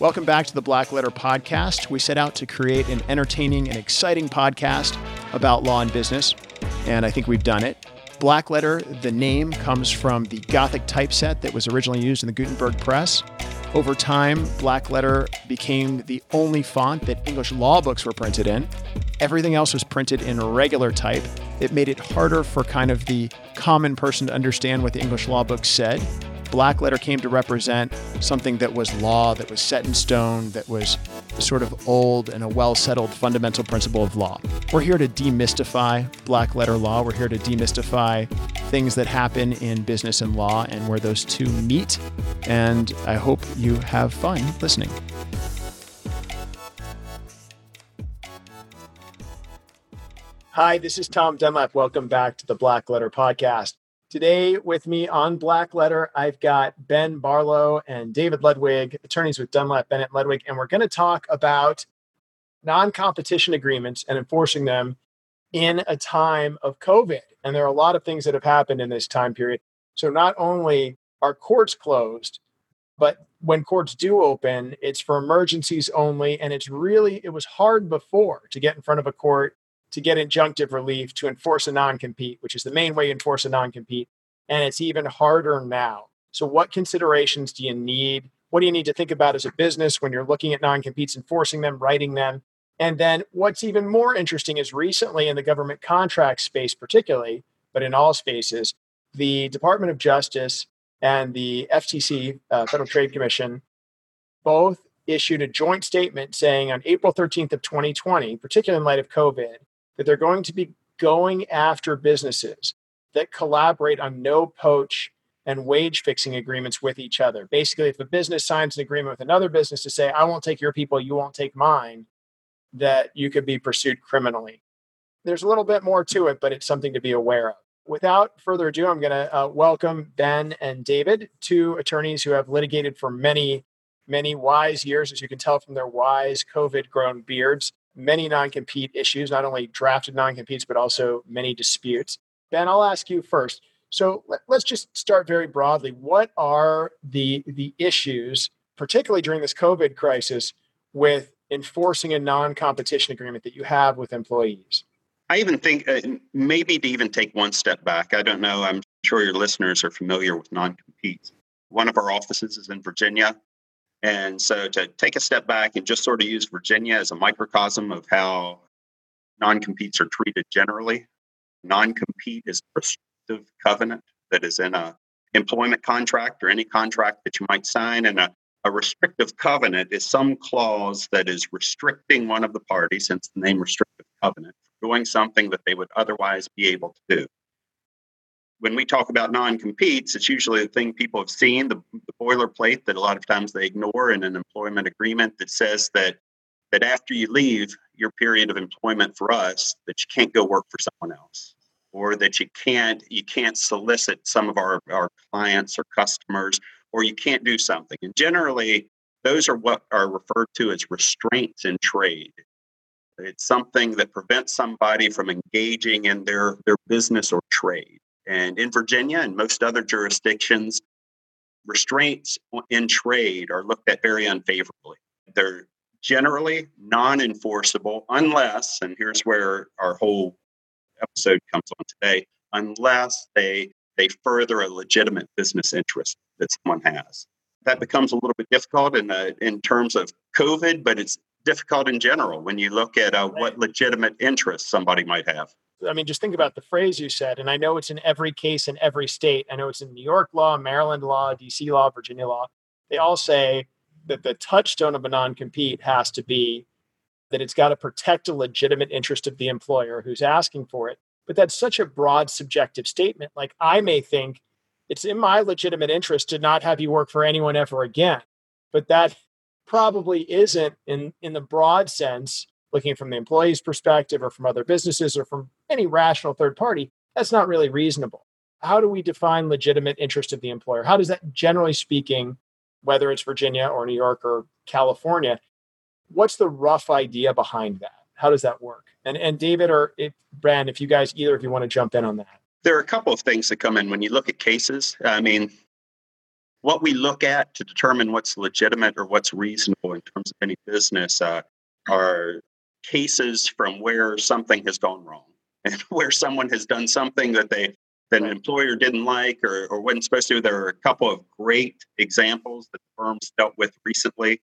Welcome back to the Black Letter Podcast. We set out to create an entertaining and exciting podcast about law and business, and I think we've done it. Black Letter, the name comes from the Gothic typeset that was originally used in the Gutenberg press. Over time, Black Letter became the only font that English law books were printed in. Everything else was printed in regular type. It made it harder for kind of the common person to understand what the English law book said black letter came to represent something that was law, that was set in stone, that was sort of old and a well settled fundamental principle of law. We're here to demystify black letter law. We're here to demystify things that happen in business and law and where those two meet. And I hope you have fun listening. Hi, this is Tom Dunlap. Welcome back to the Black Letter Podcast. Today, with me on Black Letter, I've got Ben Barlow and David Ludwig, attorneys with Dunlap Bennett Ludwig, and we're going to talk about non competition agreements and enforcing them in a time of COVID. And there are a lot of things that have happened in this time period. So, not only are courts closed, but when courts do open, it's for emergencies only. And it's really, it was hard before to get in front of a court to get injunctive relief to enforce a non compete, which is the main way to enforce a non compete. And it's even harder now. So, what considerations do you need? What do you need to think about as a business when you're looking at non competes, enforcing them, writing them? And then, what's even more interesting is recently in the government contract space, particularly, but in all spaces, the Department of Justice and the FTC, uh, Federal Trade Commission, both issued a joint statement saying on April 13th of 2020, particularly in light of COVID, that they're going to be going after businesses that collaborate on no poach and wage fixing agreements with each other. Basically, if a business signs an agreement with another business to say, I won't take your people, you won't take mine, that you could be pursued criminally. There's a little bit more to it, but it's something to be aware of. Without further ado, I'm going to uh, welcome Ben and David, two attorneys who have litigated for many, many wise years, as you can tell from their wise COVID grown beards many non compete issues, not only drafted non competes, but also many disputes. Ben, I'll ask you first. So let, us just start very broadly. What are the, the issues, particularly during this COVID crisis, with enforcing a non competition agreement that you have with employees? I even think uh, maybe to even take one step back. I don't know. I'm sure your listeners are familiar with non competes. One of our offices is in Virginia. And so to take a step back and just sort of use Virginia as a microcosm of how non competes are treated generally, non compete is a restrictive covenant that is in a employment contract or any contract that you might sign. And a, a restrictive covenant is some clause that is restricting one of the parties, hence the name restrictive covenant, doing something that they would otherwise be able to do when we talk about non-competes, it's usually the thing people have seen, the, the boilerplate that a lot of times they ignore in an employment agreement that says that that after you leave your period of employment for us, that you can't go work for someone else, or that you can't you can't solicit some of our, our clients or customers, or you can't do something. And generally, those are what are referred to as restraints in trade. It's something that prevents somebody from engaging in their, their business or trade. And in Virginia and most other jurisdictions, restraints in trade are looked at very unfavorably. They're generally non enforceable unless, and here's where our whole episode comes on today, unless they they further a legitimate business interest that someone has. That becomes a little bit difficult in uh, in terms of COVID, but it's difficult in general when you look at uh, what legitimate interest somebody might have. I mean, just think about the phrase you said, and I know it's in every case in every state. I know it's in New York law, Maryland law, DC law, Virginia law. They all say that the touchstone of a non compete has to be that it's got to protect a legitimate interest of the employer who's asking for it. But that's such a broad subjective statement. Like, I may think it's in my legitimate interest to not have you work for anyone ever again. But that probably isn't in, in the broad sense looking from the employee's perspective or from other businesses or from any rational third party, that's not really reasonable. How do we define legitimate interest of the employer? How does that, generally speaking, whether it's Virginia or New York or California, what's the rough idea behind that? How does that work? And and David or if, if you guys either if you want to jump in on that. There are a couple of things that come in when you look at cases. I mean, what we look at to determine what's legitimate or what's reasonable in terms of any business uh, are cases from where something has gone wrong and where someone has done something that they that an employer didn't like or, or wasn't supposed to. There are a couple of great examples that firms dealt with recently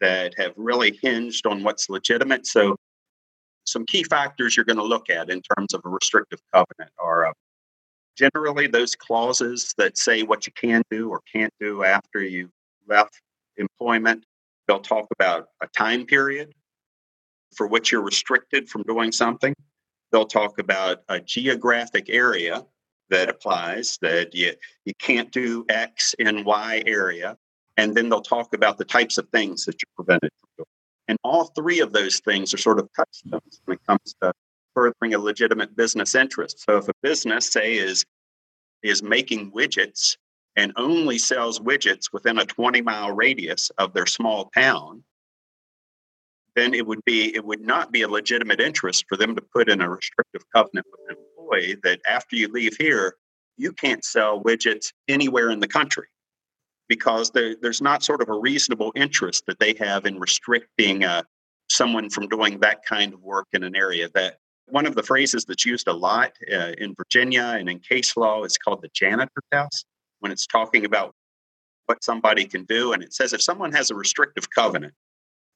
that have really hinged on what's legitimate. So, some key factors you're going to look at in terms of a restrictive covenant are uh, generally those clauses that say what you can do or can't do after you left employment. They'll talk about a time period for which you're restricted from doing something. They'll talk about a geographic area that applies, that you, you can't do X in Y area. And then they'll talk about the types of things that you're prevented from doing. And all three of those things are sort of touchstones when it comes to furthering a legitimate business interest. So if a business, say, is is making widgets and only sells widgets within a 20 mile radius of their small town, then it would be it would not be a legitimate interest for them to put in a restrictive covenant with an employee that after you leave here, you can't sell widgets anywhere in the country because there, there's not sort of a reasonable interest that they have in restricting uh, someone from doing that kind of work in an area that one of the phrases that's used a lot uh, in Virginia and in case law is called the janitor test when it's talking about what somebody can do. And it says if someone has a restrictive covenant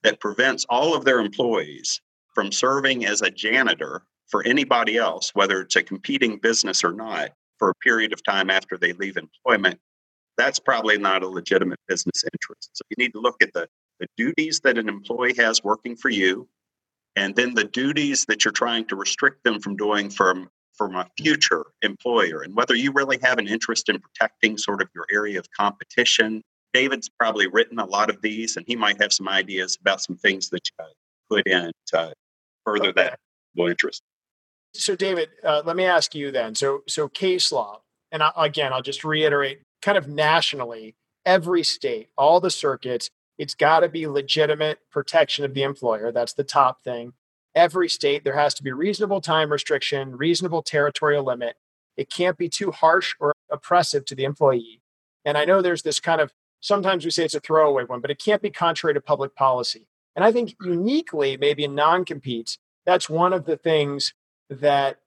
that prevents all of their employees from serving as a janitor for anybody else, whether it's a competing business or not, for a period of time after they leave employment, that's probably not a legitimate business interest. So you need to look at the, the duties that an employee has working for you, and then the duties that you're trying to restrict them from doing from from a future employer and whether you really have an interest in protecting sort of your area of competition David's probably written a lot of these, and he might have some ideas about some things that you put in to further okay. that interest. So, David, uh, let me ask you then. So, so case law, and I, again, I'll just reiterate, kind of nationally, every state, all the circuits, it's got to be legitimate protection of the employer. That's the top thing. Every state, there has to be reasonable time restriction, reasonable territorial limit. It can't be too harsh or oppressive to the employee. And I know there's this kind of sometimes we say it's a throwaway one, but it can't be contrary to public policy. And I think uniquely, maybe in non competes, that's one of the things that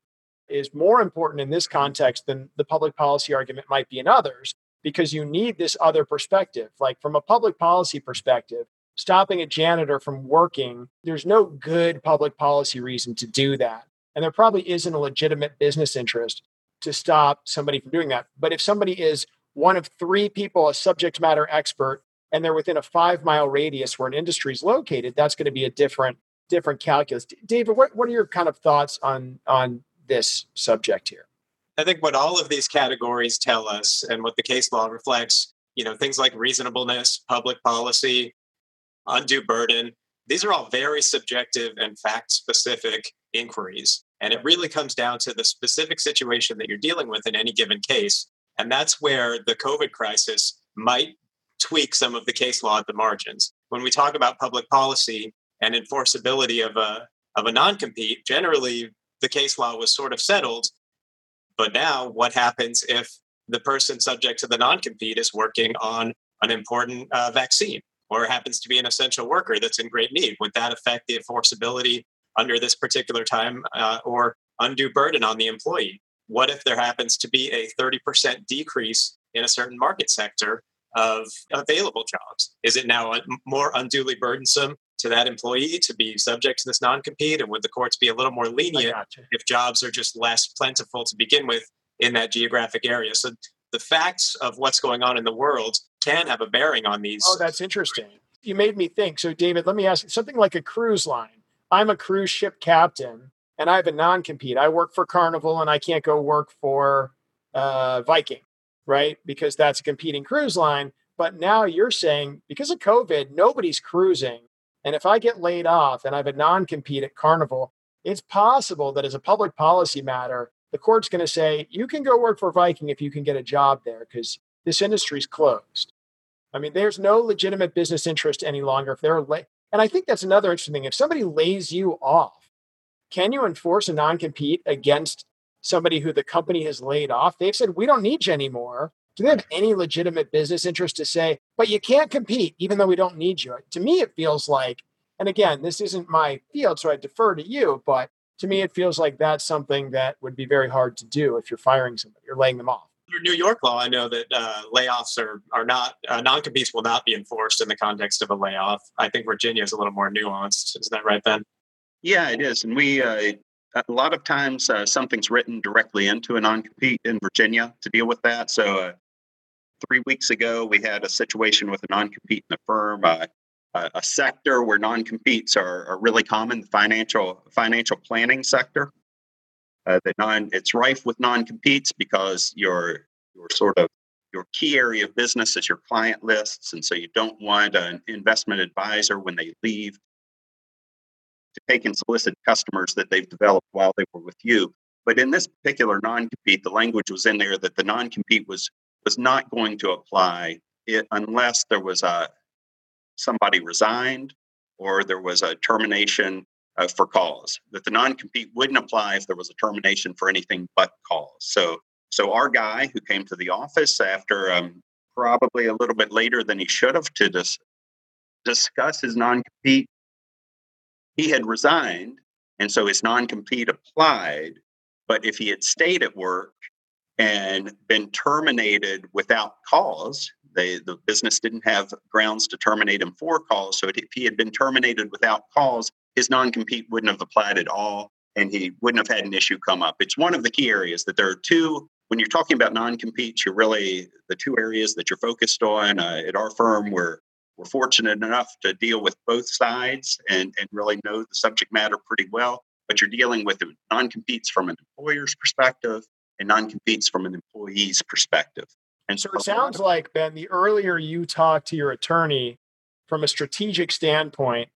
is more important in this context than the public policy argument might be in others, because you need this other perspective. Like from a public policy perspective, stopping a janitor from working, there's no good public policy reason to do that. And there probably isn't a legitimate business interest to stop somebody from doing that. But if somebody is one of three people, a subject matter expert, and they're within a five mile radius where an industry is located, that's going to be a different different calculus. David, what, what are your kind of thoughts on on this subject here? I think what all of these categories tell us and what the case law reflects, you know, things like reasonableness, public policy, undue burden, these are all very subjective and fact specific inquiries. And it really comes down to the specific situation that you're dealing with in any given case and that's where the COVID crisis might tweak some of the case law at the margins. When we talk about public policy and enforceability of a, of a non compete, generally the case law was sort of settled. But now, what happens if the person subject to the non compete is working on an important uh, vaccine or happens to be an essential worker that's in great need? Would that affect the enforceability under this particular time uh, or undue burden on the employee? What if there happens to be a 30% decrease in a certain market sector of available jobs? Is it now uh, more unduly burdensome to that employee to be subject to this non compete? And would the courts be a little more lenient if jobs are just less plentiful to begin with in that geographic area? So the facts of what's going on in the world can have a bearing on these. Oh, that's interesting. You made me think. So, David, let me ask you something like a cruise line. I'm a cruise ship captain and I have a non compete. I work for Carnival and I can't go work for uh, Viking, right? Because that's a competing cruise line. But now you're saying because of COVID, nobody's cruising. And if I get laid off and I have a non compete at Carnival, it's possible that as a public policy matter, the court's going to say, you can go work for Viking if you can get a job there because this industry's closed. I mean, there's no legitimate business interest any longer if they're late. And I think that's another interesting thing. If somebody lays you off, can you enforce a non compete against somebody who the company has laid off? They've said, we don't need you anymore. do they have any legitimate business interest to say, but you can't compete even though we don't need you? To me, it feels like, and again, this isn't my field, so I defer to you, but to me, it feels like that's something that would be very hard to do if you're firing somebody or laying them off. Under New York law, I know that uh, layoffs are, are not, uh, non competes will not be enforced in the context of a layoff. I think Virginia is a little more nuanced. Is that right, Ben? Yeah, it is. And we, uh, a lot of times uh, something's written directly into a non compete in Virginia to deal with that. So, uh, three weeks ago, we had a situation with a non compete in a firm, uh, a sector where non competes are, are, really common, the financial, financial planning sector. Uh, that non, it's rife with non competes because your, your sort of your key area of business is your client lists. And so you don't want an investment advisor when they leave to take and solicit customers that they've developed while they were with you. But in this particular non-compete, the language was in there that the non-compete was was not going to apply it, unless there was a somebody resigned or there was a termination uh, for cause. That the non-compete wouldn't apply if there was a termination for anything but cause. So so our guy who came to the office after um, probably a little bit later than he should have to dis- discuss his non-compete he had resigned, and so his non compete applied. But if he had stayed at work and been terminated without cause, they, the business didn't have grounds to terminate him for cause. So if he had been terminated without cause, his non compete wouldn't have applied at all and he wouldn't have had an issue come up. It's one of the key areas that there are two. When you're talking about non competes, you're really the two areas that you're focused on. Uh, at our firm, we're we're fortunate enough to deal with both sides and, and really know the subject matter pretty well. But you're dealing with non competes from an employer's perspective and non competes from an employee's perspective. And so it sounds like, Ben, the earlier you talk to your attorney from a strategic standpoint,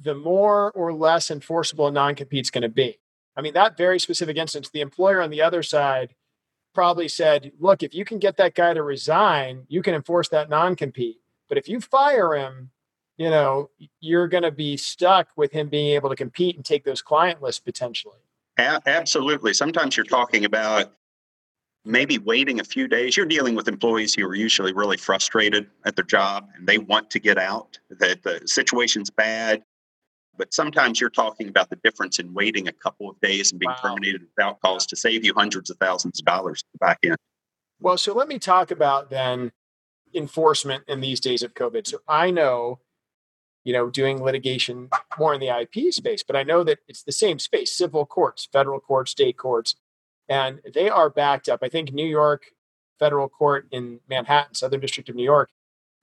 the more or less enforceable a non compete is going to be. I mean, that very specific instance, the employer on the other side probably said, look, if you can get that guy to resign, you can enforce that non compete. But if you fire him, you know, you're going to be stuck with him being able to compete and take those client lists potentially. absolutely. Sometimes you're talking about maybe waiting a few days. You're dealing with employees who are usually really frustrated at their job and they want to get out, that the situation's bad. But sometimes you're talking about the difference in waiting a couple of days and being wow. terminated without cause to save you hundreds of thousands of dollars back in. Well, so let me talk about then enforcement in these days of COVID. So I know, you know, doing litigation more in the IP space, but I know that it's the same space civil courts, federal courts, state courts, and they are backed up. I think New York federal court in Manhattan, Southern District of New York,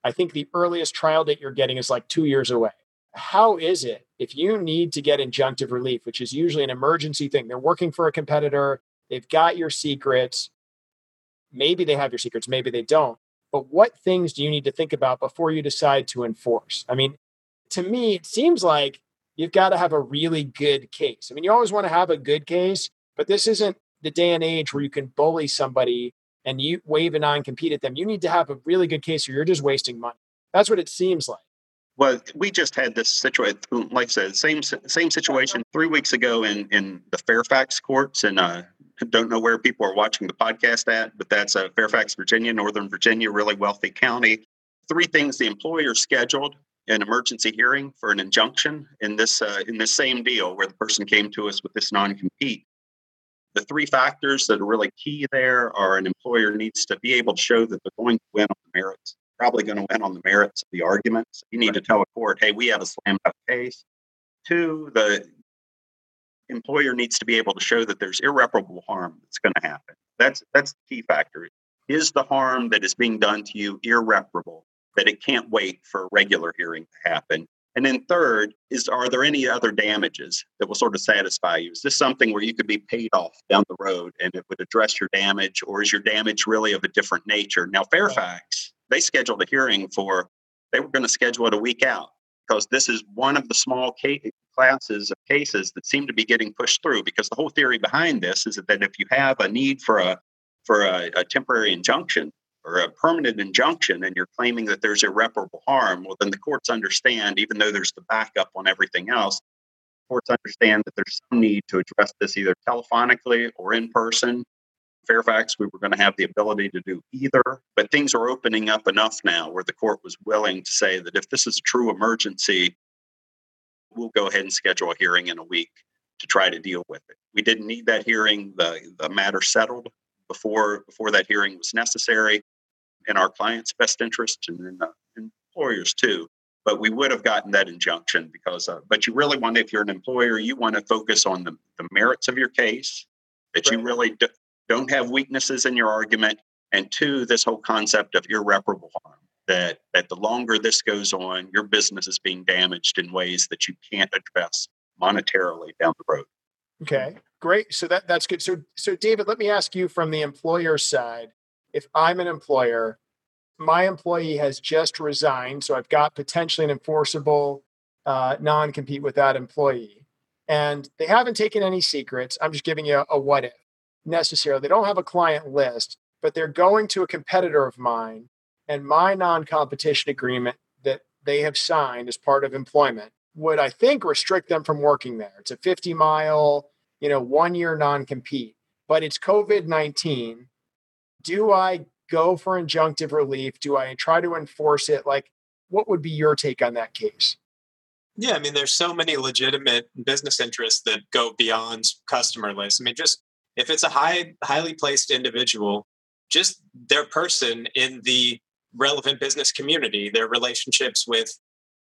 I think the earliest trial date you're getting is like two years away. How is it if you need to get injunctive relief, which is usually an emergency thing? They're working for a competitor, they've got your secrets. Maybe they have your secrets, maybe they don't but what things do you need to think about before you decide to enforce? I mean, to me, it seems like you've got to have a really good case. I mean, you always want to have a good case, but this isn't the day and age where you can bully somebody and you wave a non compete at them. You need to have a really good case or you're just wasting money. That's what it seems like. Well, we just had this situation, like I said, same same situation three weeks ago in in the Fairfax courts in uh, don't know where people are watching the podcast at, but that's uh, Fairfax, Virginia, Northern Virginia, really wealthy county. Three things the employer scheduled an emergency hearing for an injunction in this uh, in this same deal where the person came to us with this non-compete. The three factors that are really key there are an employer needs to be able to show that they're going to win on the merits, probably going to win on the merits of the arguments. You need right. to tell a court, hey, we have a slam dunk case. Two, the employer needs to be able to show that there's irreparable harm that's going to happen. That's that's the key factor. Is the harm that is being done to you irreparable that it can't wait for a regular hearing to happen? And then third is are there any other damages that will sort of satisfy you? Is this something where you could be paid off down the road and it would address your damage, or is your damage really of a different nature? Now, Fairfax, they scheduled a hearing for they were going to schedule it a week out because this is one of the small classes of cases that seem to be getting pushed through because the whole theory behind this is that if you have a need for a for a, a temporary injunction or a permanent injunction and you're claiming that there's irreparable harm well then the courts understand even though there's the backup on everything else courts understand that there's some need to address this either telephonically or in person Fairfax, we were going to have the ability to do either, but things are opening up enough now where the court was willing to say that if this is a true emergency, we'll go ahead and schedule a hearing in a week to try to deal with it. We didn't need that hearing. The, the matter settled before before that hearing was necessary in our client's best interest and in the employers too. But we would have gotten that injunction because, uh, but you really want, if you're an employer, you want to focus on the, the merits of your case, that right. you really don't have weaknesses in your argument. And two, this whole concept of irreparable harm that, that the longer this goes on, your business is being damaged in ways that you can't address monetarily down the road. Okay, great. So that, that's good. So, so David, let me ask you from the employer side if I'm an employer, my employee has just resigned, so I've got potentially an enforceable uh, non compete with that employee, and they haven't taken any secrets. I'm just giving you a, a what if necessarily. They don't have a client list, but they're going to a competitor of mine, and my non competition agreement that they have signed as part of employment would, I think, restrict them from working there. It's a 50 mile, you know, one year non compete, but it's COVID 19 do I go for injunctive relief? Do I try to enforce it? Like, what would be your take on that case? Yeah, I mean, there's so many legitimate business interests that go beyond customer lists. I mean, just if it's a high, highly placed individual, just their person in the relevant business community, their relationships with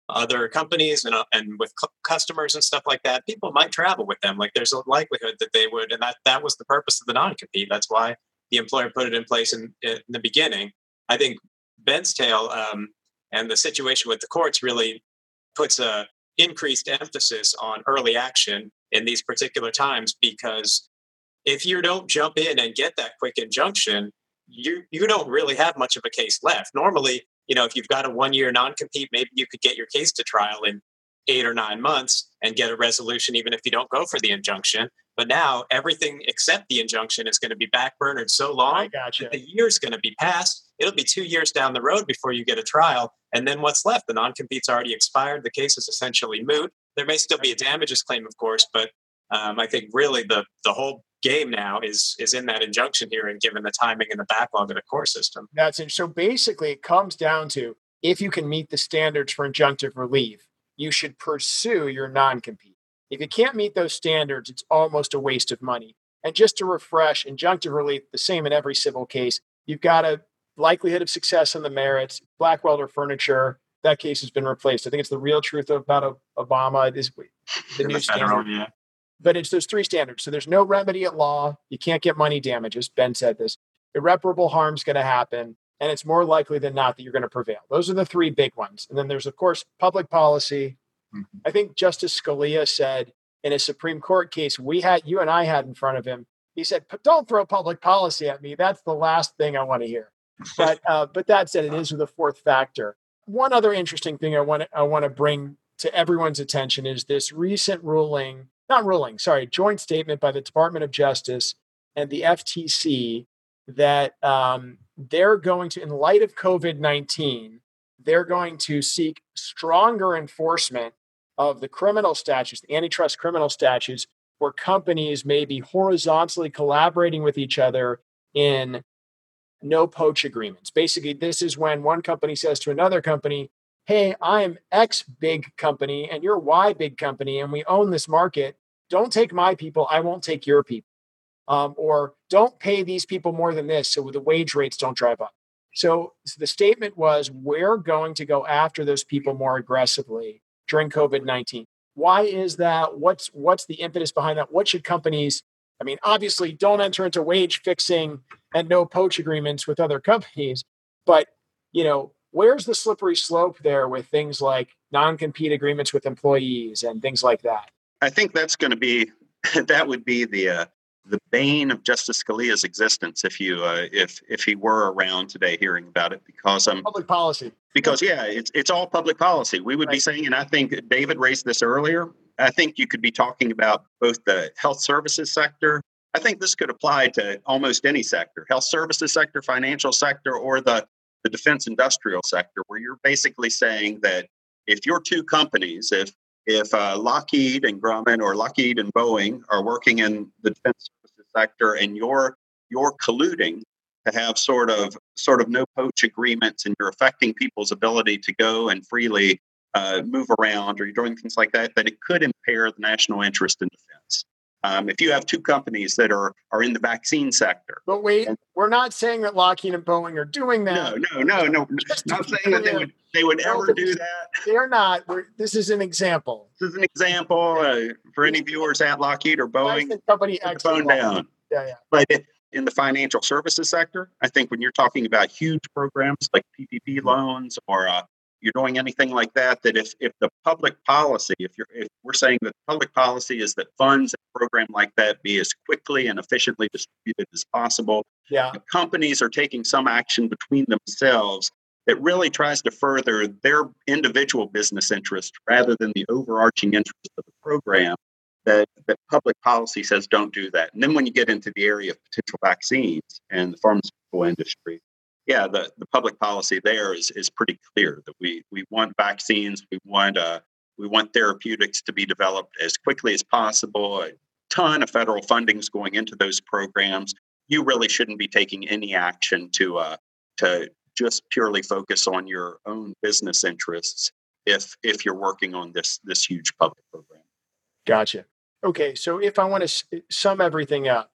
other companies and, uh, and with customers and stuff like that, people might travel with them. Like there's a likelihood that they would, and that that was the purpose of the non-compete. That's why the employer put it in place in, in the beginning. I think Ben's tale um, and the situation with the courts really puts a increased emphasis on early action in these particular times because if you don't jump in and get that quick injunction, you you don't really have much of a case left. Normally, you know, if you've got a one year non compete, maybe you could get your case to trial in eight or nine months and get a resolution, even if you don't go for the injunction. But now everything except the injunction is going to be backburnered so long gotcha. that the year's going to be passed. It'll be two years down the road before you get a trial. And then what's left? The non compete's already expired. The case is essentially moot. There may still be a damages claim, of course, but um, I think really the, the whole game now is is in that injunction hearing, given the timing and the backlog of the court system. That's it. So basically, it comes down to if you can meet the standards for injunctive relief, you should pursue your non compete. If you can't meet those standards, it's almost a waste of money. And just to refresh, injunctive relief, the same in every civil case. You've got a likelihood of success on the merits. Blackwelder Furniture, that case has been replaced. I think it's the real truth about Obama. It is the new standard. Yeah. But it's those three standards. So there's no remedy at law. You can't get money damages. Ben said this. Irreparable harm's going to happen. And it's more likely than not that you're going to prevail. Those are the three big ones. And then there's, of course, public policy, Mm-hmm. I think Justice Scalia said in a Supreme Court case we had, you and I had in front of him, he said, "Don't throw public policy at me. That's the last thing I want to hear." But uh, but that said, it is the fourth factor. One other interesting thing I want I want to bring to everyone's attention is this recent ruling, not ruling, sorry, joint statement by the Department of Justice and the FTC that um, they're going to, in light of COVID 19, they're going to seek stronger enforcement of the criminal statutes, the antitrust criminal statutes, where companies may be horizontally collaborating with each other in no poach agreements. Basically, this is when one company says to another company, Hey, I'm X big company and you're Y big company, and we own this market. Don't take my people, I won't take your people. Um, or don't pay these people more than this so the wage rates don't drive up. So, so the statement was we're going to go after those people more aggressively during COVID 19. Why is that? What's what's the impetus behind that? What should companies? I mean, obviously, don't enter into wage fixing and no poach agreements with other companies, but you know, where's the slippery slope there with things like non-compete agreements with employees and things like that? I think that's going to be that would be the uh, the bane of Justice Scalia's existence if you uh, if if he were around today hearing about it because um public policy because yeah it's it's all public policy we would right. be saying and I think David raised this earlier I think you could be talking about both the health services sector I think this could apply to almost any sector health services sector financial sector or the the defense industrial sector where you're basically saying that if your two companies if if uh, Lockheed and Grumman or Lockheed and Boeing are working in the defense services sector and you're you're colluding to have sort of sort of no poach agreements and you're affecting people's ability to go and freely uh, move around or you're doing things like that, that it could impair the national interest in defense. Um, if you have two companies that are are in the vaccine sector, but wait, and, we're not saying that Lockheed and Boeing are doing that. No, no, no, no. Not saying that they would they would no, ever do that. They're not. We're, this is an example. This is an example uh, for any viewers at Lockheed or Boeing. Company phone down. Yeah, yeah. But it, in the financial services sector, I think when you're talking about huge programs like PPP loans or uh, you're doing anything like that, that if, if the public policy, if you're if we're saying that public policy is that funds and a program like that be as quickly and efficiently distributed as possible, yeah. companies are taking some action between themselves that really tries to further their individual business interest rather than the overarching interest of the program that, that public policy says don't do that. And then when you get into the area of potential vaccines and the pharmaceutical industry, yeah, the, the public policy there is, is pretty clear that we, we want vaccines, we want uh, we want therapeutics to be developed as quickly as possible. A ton of federal funding is going into those programs. You really shouldn't be taking any action to uh, to just purely focus on your own business interests if if you're working on this this huge public program. Gotcha. Okay, so if I want to sum everything up,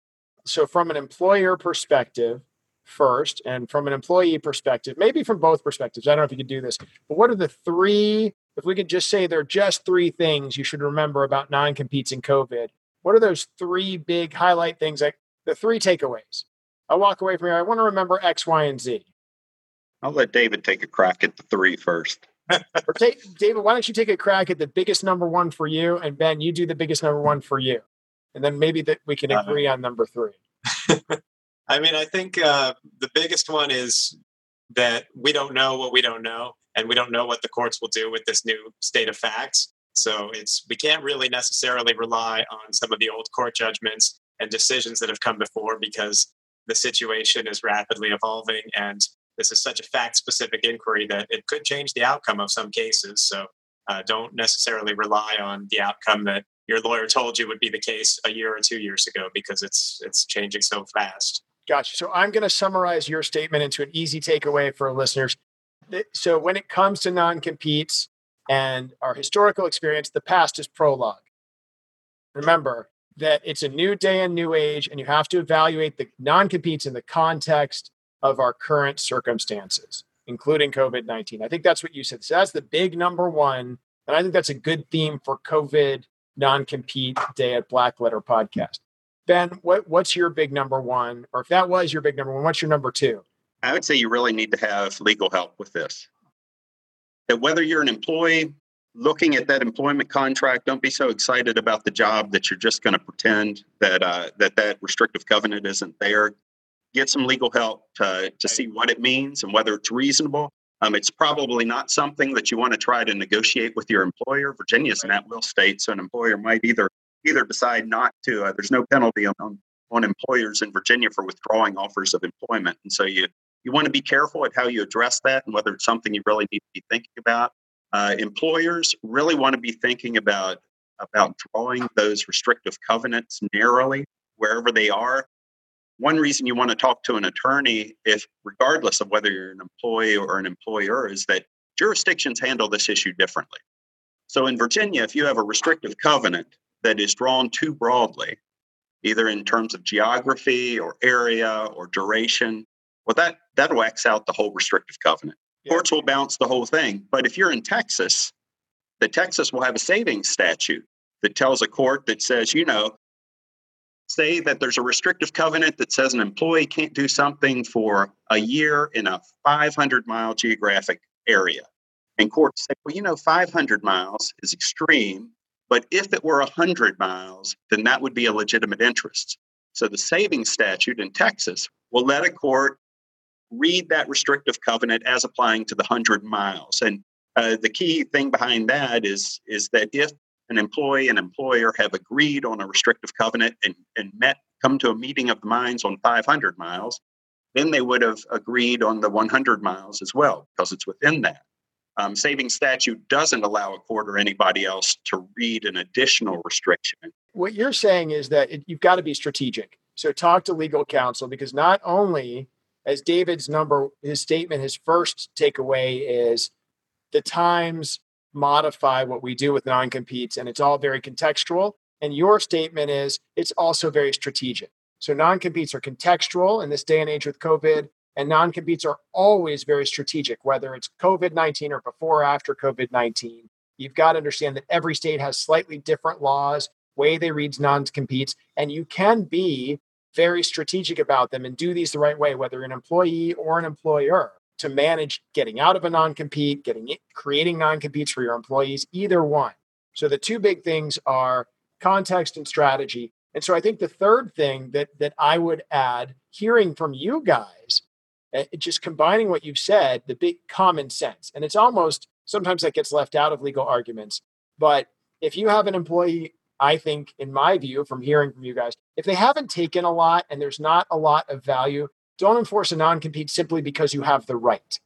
so from an employer perspective, first and from an employee perspective, maybe from both perspectives. I don't know if you could do this, but what are the three, if we could just say there are just three things you should remember about non competes in COVID, what are those three big highlight things, like the three takeaways? I walk away from here, I want to remember X, Y, and Z. I'll let David take a crack at the three first. or take, David, why don't you take a crack at the biggest number one for you? And Ben, you do the biggest number one for you. And then maybe that we can agree uh, on number three. I mean, I think uh, the biggest one is that we don't know what we don't know, and we don't know what the courts will do with this new state of facts. So it's we can't really necessarily rely on some of the old court judgments and decisions that have come before because the situation is rapidly evolving and this is such a fact specific inquiry that it could change the outcome of some cases. So uh, don't necessarily rely on the outcome that your lawyer told you would be the case a year or two years ago because it's it's changing so fast. Gotcha. So I'm going to summarize your statement into an easy takeaway for listeners. So when it comes to non-competes and our historical experience, the past is prologue. Remember that it's a new day and new age, and you have to evaluate the non-competes in the context of our current circumstances, including COVID 19. I think that's what you said. So that's the big number one. And I think that's a good theme for COVID non compete day at Black Letter Podcast. Ben, what, what's your big number one? Or if that was your big number one, what's your number two? I would say you really need to have legal help with this. That whether you're an employee looking at that employment contract, don't be so excited about the job that you're just going to pretend that uh, that that restrictive covenant isn't there. Get some legal help to, to see what it means and whether it's reasonable. Um, it's probably not something that you want to try to negotiate with your employer. Virginia's an at-will state, so an employer might either either decide not to. Uh, there's no penalty on, on, employers in Virginia for withdrawing offers of employment, and so you you want to be careful at how you address that and whether it's something you really need to be thinking about. Uh, employers really want to be thinking about about drawing those restrictive covenants narrowly wherever they are. One reason you want to talk to an attorney, if regardless of whether you're an employee or an employer, is that jurisdictions handle this issue differently. So in Virginia, if you have a restrictive covenant, that is drawn too broadly, either in terms of geography or area or duration, well, that that whacks out the whole restrictive covenant. Yeah. Courts will bounce the whole thing. But if you're in Texas, the Texas will have a savings statute that tells a court that says, you know, say that there's a restrictive covenant that says an employee can't do something for a year in a 500 mile geographic area. And courts say, well, you know, 500 miles is extreme. But if it were 100 miles, then that would be a legitimate interest. So the savings statute in Texas will let a court read that restrictive covenant as applying to the 100 miles. And uh, the key thing behind that is, is that if an employee and employer have agreed on a restrictive covenant and, and met, come to a meeting of the minds on 500 miles, then they would have agreed on the 100 miles as well, because it's within that. Um, saving statute doesn't allow a court or anybody else to read an additional restriction. What you're saying is that it, you've got to be strategic. So talk to legal counsel because not only as David's number, his statement, his first takeaway is the times modify what we do with non competes, and it's all very contextual. And your statement is it's also very strategic. So non competes are contextual in this day and age with COVID, and non competes are always very strategic, whether it's COVID 19 or before or after COVID 19. You've got to understand that every state has slightly different laws, way they read non competes, and you can be very strategic about them and do these the right way, whether an employee or an employer to manage getting out of a non-compete, getting it, creating non-competes for your employees, either one. So the two big things are context and strategy. And so I think the third thing that that I would add, hearing from you guys, Eh, just combining what you've said, the big common sense, and it's almost sometimes that gets left out of legal arguments. But if you have an employee, I think, in my view, from hearing from you guys, if they haven't taken a lot and there's not a lot of value, don't enforce a non compete simply because you have the right.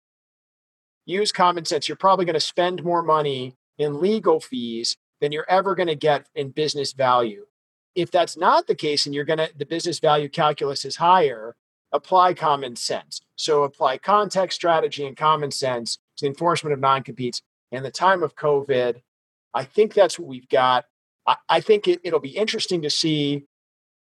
Use common sense. You're probably going to spend more money in legal fees than you're ever going to get in business value. If that's not the case and you're going to, the business value calculus is higher, apply common sense. So apply context, strategy, and common sense to enforcement of non competes. In the time of COVID, I think that's what we've got. I, I think it, it'll be interesting to see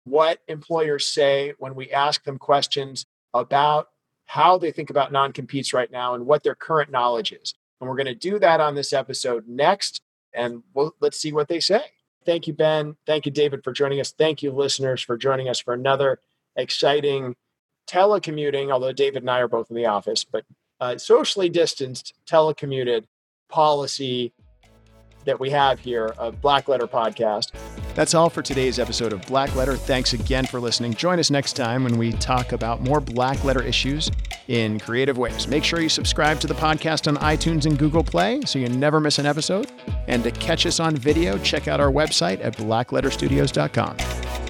what employers say when we ask them questions about how they think about non competes right now and what their current knowledge is. And we're going to do that on this episode next. And we'll, let's see what they say. Thank you, Ben. Thank you, David, for joining us. Thank you, listeners, for joining us for another exciting telecommuting, although David and I are both in the office, but uh, socially distanced telecommuted policy that we have here of Black Letter Podcast. That's all for today's episode of Black Letter. Thanks again for listening. Join us next time when we talk about more Black Letter issues in creative ways. Make sure you subscribe to the podcast on iTunes and Google Play so you never miss an episode. And to catch us on video, check out our website at blackletterstudios.com.